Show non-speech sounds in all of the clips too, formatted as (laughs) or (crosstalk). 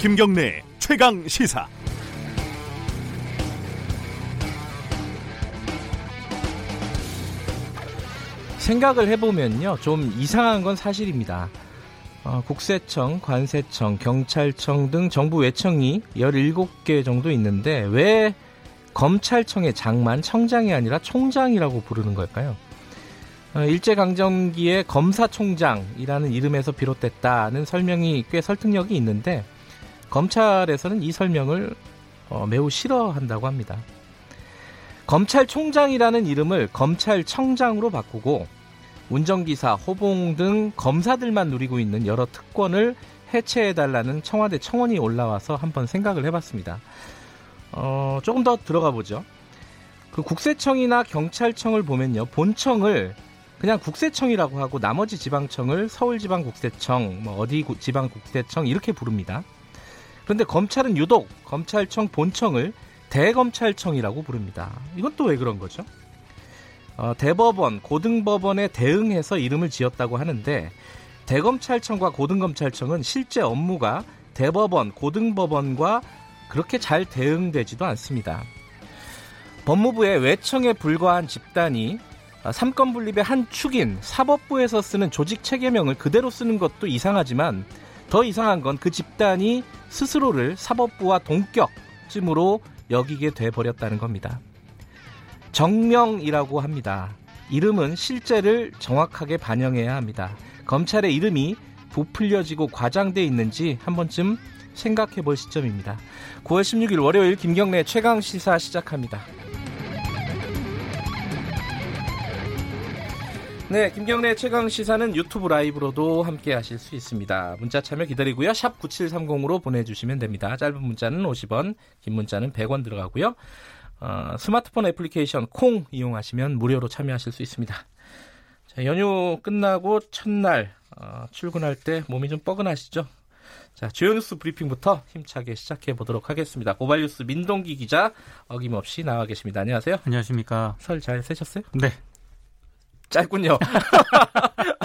김경래 최강 시사. 생각을 해보면요, 좀 이상한 건 사실입니다. 어, 국세청, 관세청, 경찰청 등 정부 외청이 17개 정도 있는데 왜 검찰청의 장만 청장이 아니라 총장이라고 부르는 걸까요? 어, 일제강점기의 검사총장이라는 이름에서 비롯됐다는 설명이 꽤 설득력이 있는데 검찰에서는 이 설명을 어, 매우 싫어한다고 합니다. 검찰총장이라는 이름을 검찰청장으로 바꾸고 운전기사, 호봉 등 검사들만 누리고 있는 여러 특권을 해체해달라는 청와대 청원이 올라와서 한번 생각을 해봤습니다. 어, 조금 더 들어가 보죠. 그 국세청이나 경찰청을 보면요. 본청을 그냥 국세청이라고 하고 나머지 지방청을 서울지방국세청, 뭐 어디 지방국세청 이렇게 부릅니다. 그런데 검찰은 유독 검찰청 본청을 대검찰청이라고 부릅니다. 이건 또 왜 그런 거죠? 어, 대법원, 고등법원에 대응해서 이름을 지었다고 하는데 대검찰청과 고등검찰청은 실제 업무가 대법원, 고등법원과 그렇게 잘 대응되지도 않습니다. 법무부의 외청에 불과한 집단이 삼권 분립의 한 축인 사법부에서 쓰는 조직 체계명을 그대로 쓰는 것도 이상하지만 더 이상한 건 그 집단이 스스로를 사법부와 동격쯤으로 여기게 돼 버렸다는 겁니다. 정명이라고 합니다. 이름은 실제를 정확하게 반영해야 합니다. 검찰의 이름이 부풀려지고 과장돼 있는지 한 번쯤 생각해 볼 시점입니다. 9월 16일 월요일 김경래 최강 시사 시작합니다. 네, 김경래 최강 시사는 유튜브 라이브로도 함께 하실 수 있습니다. 문자 참여 기다리고요. 샵 9730으로 보내주시면 됩니다. 짧은 문자는 50원, 긴 문자는 100원 들어가고요. 어, 스마트폰 애플리케이션 콩 이용하시면 무료로 참여하실 수 있습니다. 자, 연휴 끝나고 첫날 어, 출근할 때 몸이 좀 뻐근하시죠? 자, 주요 뉴스 브리핑부터 힘차게 시작해 보도록 하겠습니다. 고발뉴스 민동기 기자 어김없이 나와 계십니다. 안녕하세요. 안녕하십니까. 설 잘 세셨어요? 네. 짧군요. (laughs)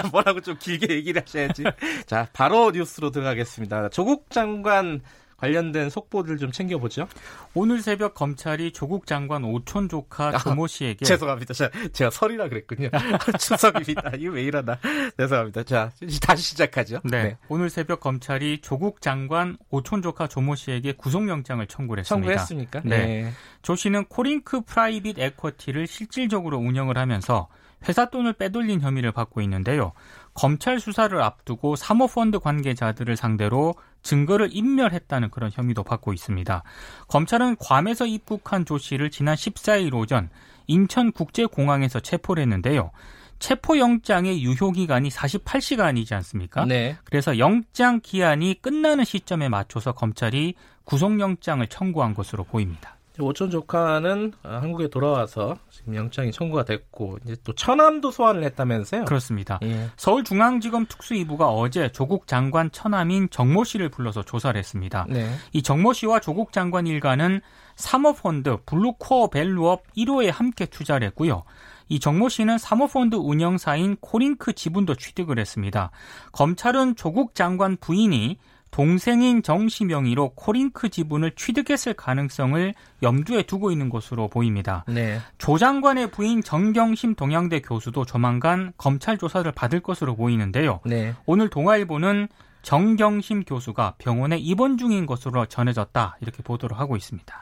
(laughs) 뭐라고 좀 길게 얘기를 하셔야지. 자, 바로 뉴스로 들어가겠습니다. 조국 장관 관련된 속보들 좀 챙겨보죠. 오늘 새벽 검찰이 조국 장관 오촌 조카 아, 조모 씨에게 죄송합니다. 제가, 제가 설이라 그랬군요. (laughs) (laughs) 추석입니다. 이거 왜 이러나. 죄송합니다. 자, 다시 시작하죠. 네. 네. 오늘 새벽 검찰이 조국 장관 오촌 조카 조모 씨에게 구속영장을 청구를 했습니다. 청구했습니까? 네. 네. 조 씨는 코링크 프라이빗 에쿼티를 실질적으로 운영을 하면서 회사 돈을 빼돌린 혐의를 받고 있는데요. 검찰 수사를 앞두고 사모펀드 관계자들을 상대로 증거를 인멸했다는 그런 혐의도 받고 있습니다. 검찰은 괌에서 입국한 조 씨를 지난 14일 오전 인천국제공항에서 체포를 했는데요. 체포영장의 유효기간이 48시간이지 않습니까? 네. 그래서 영장 기한이 끝나는 시점에 맞춰서 검찰이 구속영장을 청구한 것으로 보입니다. 오촌 조카는 어, 한국에 돌아와서 지금 영장이 청구가 됐고 이제 또 처남도 소환을 했다면서요? 그렇습니다. 예. 서울중앙지검 특수이부가 어제 조국 장관 처남인 정모 씨를 불러서 조사를 했습니다. 네. 이 정모 씨와 조국 장관 일가는 사모펀드 블루코어 밸류업 1호에 함께 투자를 했고요. 이 정모 씨는 사모펀드 운영사인 코링크 지분도 취득을 했습니다. 검찰은 조국 장관 부인이 동생인 정씨 명의로 코링크 지분을 취득했을 가능성을 염두에 두고 있는 것으로 보입니다. 네. 조 장관의 부인 정경심 동양대 교수도 조만간 검찰 조사를 받을 것으로 보이는데요. 네. 오늘 동아일보는 정경심 교수가 병원에 입원 중인 것으로 전해졌다 이렇게 보도를 하고 있습니다.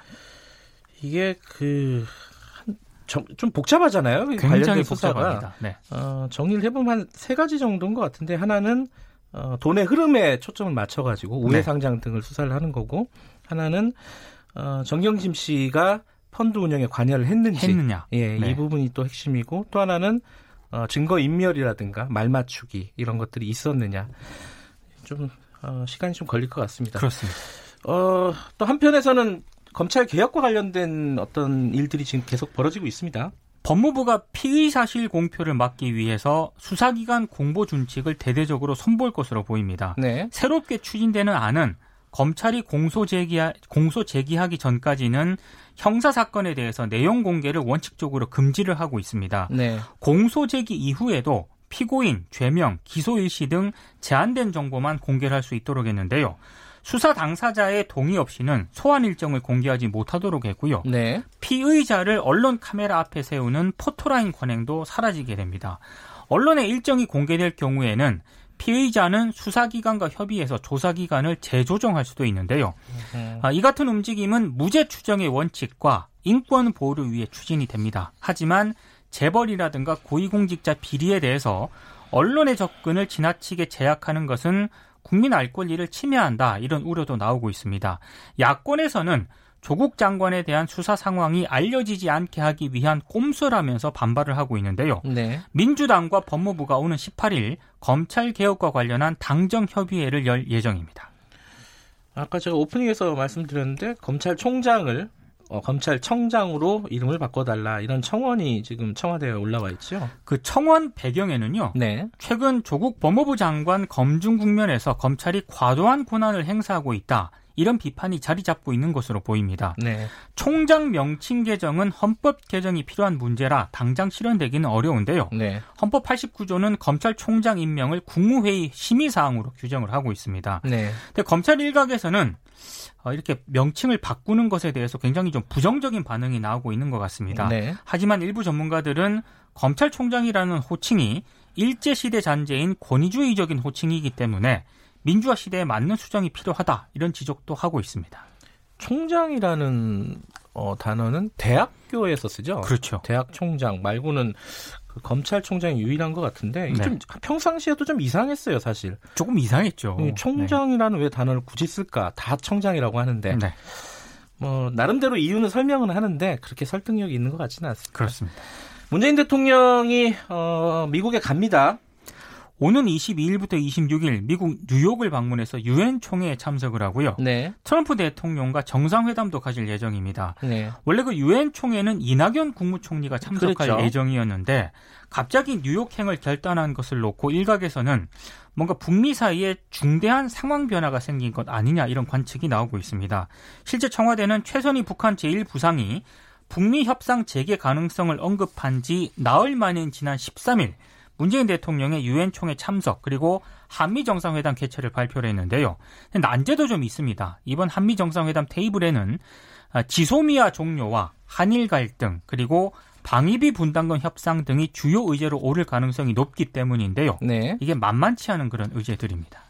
이게 그 좀 복잡하잖아요. 굉장히 복잡합니다. 네. 어, 정리를 해보면 한 세 가지 정도인 것 같은데 하나는 어, 돈의 흐름에 초점을 맞춰가지고 우회 네. 상장 등을 수사를 하는 거고 하나는 어, 정경심 씨가 펀드 운영에 관여를 했는지 했느냐 예, 네. 이 부분이 또 핵심이고 또 하나는 어, 증거 인멸이라든가 말 맞추기 이런 것들이 있었느냐 좀 어, 시간이 좀 걸릴 것 같습니다. 그렇습니다. 어, 또 한편에서는 검찰 개혁과 관련된 어떤 일들이 지금 계속 벌어지고 있습니다. 법무부가 피의 사실 공표를 막기 위해서 수사기관 공보 준칙을 대대적으로 손볼 것으로 보입니다. 네. 새롭게 추진되는 안은 검찰이 공소 제기 공소 제기하기 전까지는 형사 사건에 대해서 내용 공개를 원칙적으로 금지를 하고 있습니다. 네. 공소 제기 이후에도 피고인, 죄명, 기소 일시 등 제한된 정보만 공개를 할 수 있도록 했는데요. 수사 당사자의 동의 없이는 소환 일정을 공개하지 못하도록 했고요. 네. 피의자를 언론 카메라 앞에 세우는 포토라인 관행도 사라지게 됩니다. 언론의 일정이 공개될 경우에는 피의자는 수사기관과 협의해서 조사기관을 재조정할 수도 있는데요. 아, 이 같은 움직임은 무죄 추정의 원칙과 인권 보호를 위해 추진이 됩니다. 하지만 재벌이라든가 고위공직자 비리에 대해서 언론의 접근을 지나치게 제약하는 것은 국민 알 권리를 침해한다 이런 우려도 나오고 있습니다. 야권에서는 조국 장관에 대한 수사 상황이 알려지지 않게 하기 위한 꼼수라면서 반발을 하고 있는데요. 네. 민주당과 법무부가 오는 18일 검찰 개혁과 관련한 당정 협의회를 열 예정입니다. 아까 제가 오프닝에서 말씀드렸는데 검찰총장을 어, 검찰청장으로 이름을 바꿔달라 이런 청원이 지금 청와대에 올라와 있죠. 그 청원 배경에는요. 네. 최근 조국 법무부 장관 검증 국면에서 검찰이 과도한 권한을 행사하고 있다. 이런 비판이 자리 잡고 있는 것으로 보입니다. 네. 총장 명칭 개정은 헌법 개정이 필요한 문제라 당장 실현되기는 어려운데요. 네. 헌법 89조는 검찰총장 임명을 국무회의 심의 사항으로 규정을 하고 있습니다. 네. 근데 검찰 일각에서는 어, 이렇게 명칭을 바꾸는 것에 대해서 굉장히 좀 부정적인 반응이 나오고 있는 것 같습니다. 네. 하지만 일부 전문가들은 검찰총장이라는 호칭이 일제시대 잔재인 권위주의적인 호칭이기 때문에 민주화 시대에 맞는 수정이 필요하다 이런 지적도 하고 있습니다. 총장이라는 어, 단어는 대학교에서 쓰죠. 그렇죠. 대학 총장 말고는 그 검찰총장이 유일한 것 같은데 네. 좀 평상시에도 좀 이상했어요, 사실. 조금 이상했죠. 총장이라는 네. 왜 단어를 굳이 쓸까? 다 총장이라고 하는데. 네. 뭐 나름대로 이유는 설명은 하는데 그렇게 설득력이 있는 것 같지는 않습니다. 그렇습니다. 문재인 대통령이 어, 미국에 갑니다. 오는 22일부터 26일 미국 뉴욕을 방문해서 유엔 총회에 참석을 하고요. 네. 트럼프 대통령과 정상회담도 가질 예정입니다. 네. 원래 그 유엔 총회는 이낙연 국무총리가 참석할 그렇죠. 예정이었는데 갑자기 뉴욕행을 결단한 것을 놓고 일각에서는 뭔가 북미 사이에 중대한 상황 변화가 생긴 것 아니냐 이런 관측이 나오고 있습니다. 실제 청와대는 최선희 북한 제1부상이 북미 협상 재개 가능성을 언급한 지 나흘 만인 지난 13일 문재인 대통령의 유엔 총회 참석 그리고 한미 정상회담 개최를 발표를 했는데요. 난제도 좀 있습니다. 이번 한미 정상회담 테이블에는 아, 지소미아 종료와 한일 갈등 그리고 방위비 분담금 협상 등이 주요 의제로 오를 가능성이 높기 때문인데요. 네. 이게 만만치 않은 그런 의제들입니다.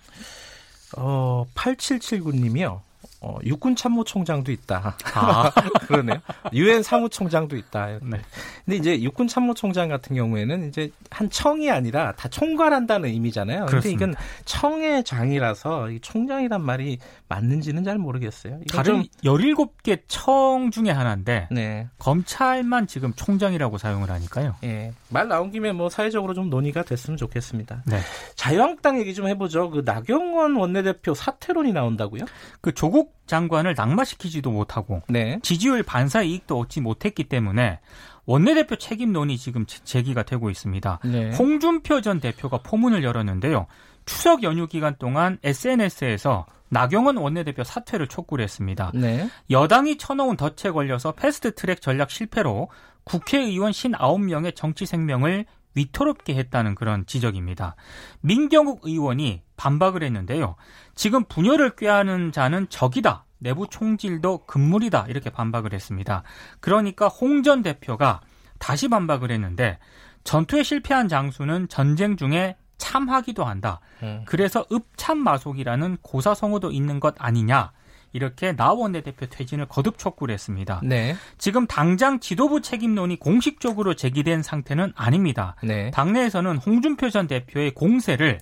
어, 8779님이요. 어, 육군 참모총장도 있다. 아, (laughs) 그러네요. 유엔 사무총장도 있다. 네. 근데 이제 육군 참모총장 같은 경우에는 이제 한 청이 아니라 다 총괄한다는 의미잖아요. 그런데 이건 청의 장이라서 총장이란 말이 맞는지는 잘 모르겠어요. 다른 17개 청 중에 하나인데 네. 검찰만 지금 총장이라고 사용을 하니까요. 예. 말 나온 김에 뭐 사회적으로 좀 논의가 됐으면 좋겠습니다. 네. 자유한국당 얘기 좀 해보죠. 그 나경원 원내대표 사퇴론이 나온다고요? 그 조국 장관을 낙마시키지도 못하고 네. 지지율 반사 이익도 얻지 못했기 때문에 원내대표 책임론이 지금 제기가 되고 있습니다. 네. 홍준표 전 대표가 포문을 열었는데요. 추석 연휴 기간 동안 SNS에서 나경원 원내대표 사퇴를 촉구를 했습니다. 네. 여당이 쳐놓은 덫에 걸려서 패스트트랙 전략 실패로 국회의원 59명의 정치 생명을 위태롭게 했다는 그런 지적입니다. 민경욱 의원이 반박을 했는데요. 지금 분열을 꾀하는 자는 적이다. 내부 총질도 금물이다. 이렇게 반박을 했습니다. 그러니까 홍 전 대표가 다시 반박을 했는데 전투에 실패한 장수는 전쟁 중에 참하기도 한다. 음. 그래서 읍참마속이라는 고사성어도 있는 것 아니냐. 이렇게 나 원내대표 퇴진을 거듭 촉구를 했습니다. 네. 지금 당장 지도부 책임론이 공식적으로 제기된 상태는 아닙니다. 네. 당내에서는 홍준표 전 대표의 공세를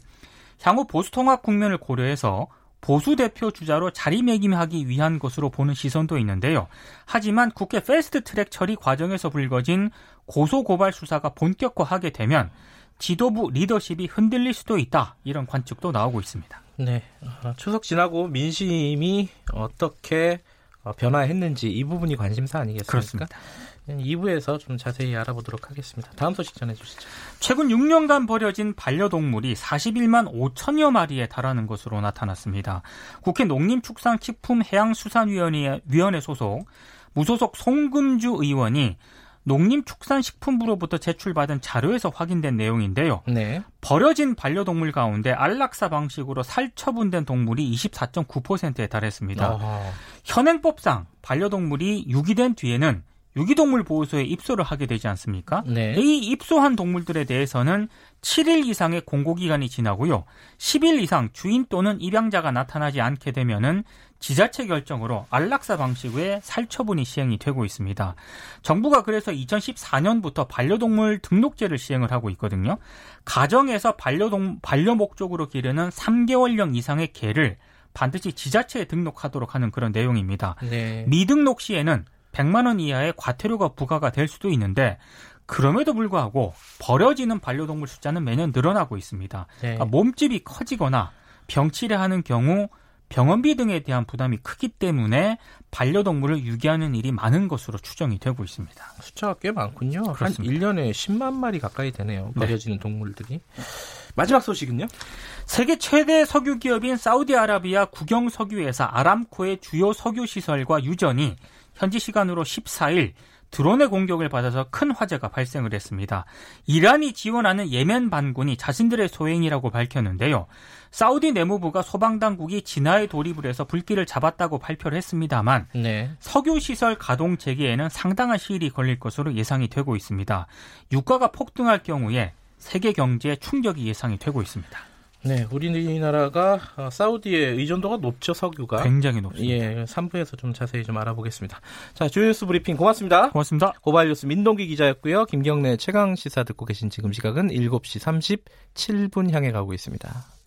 향후 보수 통합 국면을 고려해서 보수 대표 주자로 자리매김하기 위한 것으로 보는 시선도 있는데요. 하지만 국회 패스트 트랙 처리 과정에서 불거진 고소 고발 수사가 본격화하게 되면 지도부 리더십이 흔들릴 수도 있다. 이런 관측도 나오고 있습니다. 네. 어, 추석 지나고 민심이 어떻게 어, 변화했는지 이 부분이 관심사 아니겠습니까? 그렇습니다. 2부에서 좀 자세히 알아보도록 하겠습니다. 다음 소식 전해주시죠. 최근 6년간 버려진 반려동물이 41만 5천여 마리에 달하는 것으로 나타났습니다. 국회 농림축산식품해양수산위원회 소속 무소속 송금주 의원이 농림축산식품부로부터 제출받은 자료에서 확인된 내용인데요. 네. 버려진 반려동물 가운데 안락사 방식으로 살처분된 동물이 24.9%에 달했습니다. 어허. 현행법상 반려동물이 유기된 뒤에는 유기동물 보호소에 입소를 하게 되지 않습니까? 네. 이 입소한 동물들에 대해서는 7일 이상의 공고기간이 지나고요. 10일 이상 주인 또는 입양자가 나타나지 않게 되면은 지자체 결정으로 안락사 방식의 살처분이 시행이 되고 있습니다. 정부가 그래서 2014년부터 반려동물 등록제를 시행을 하고 있거든요. 가정에서 반려동 반려 목적으로 기르는 3개월령 이상의 개를 반드시 지자체에 등록하도록 하는 그런 내용입니다. 네. 미등록 시에는 100만 원 이하의 과태료가 부과가 될 수도 있는데 그럼에도 불구하고 버려지는 반려동물 숫자는 매년 늘어나고 있습니다. 네. 그러니까 몸집이 커지거나 병치레하는 경우 병원비 등에 대한 부담이 크기 때문에 반려동물을 유기하는 일이 많은 것으로 추정이 되고 있습니다. 숫자가 꽤 많군요. 그렇습니다. 한 1년에 10만 마리 가까이 되네요. 네. 버려지는 동물들이. 마지막 소식은요? 세계 최대 석유 기업인 사우디아라비아 국영 석유회사 아람코의 주요 석유 시설과 유전이 현지 시간으로 14일 드론의 공격을 받아서 큰 화재가 발생을 했습니다. 이란이 지원하는 예멘 반군이 자신들의 소행이라고 밝혔는데요. 사우디 내무부가 소방당국이 진화에 돌입을 해서 불길을 잡았다고 발표를 했습니다만 네. 석유 시설 가동 재개에는 상당한 시일이 걸릴 것으로 예상이 되고 있습니다. 유가가 폭등할 경우에 세계 경제에 충격이 예상이 되고 있습니다. 네, 우리나라가 어, 사우디의 의존도가 높죠, 석유가. 굉장히 높습니다. 예, 3부에서 좀 자세히 좀 알아보겠습니다. 자, 주요 뉴스 브리핑 고맙습니다. 고맙습니다. 고발 뉴스 민동기 기자였고요. 김경래 최강 시사 듣고 계신 지금 시각은 7시 37분 향해 가고 있습니다.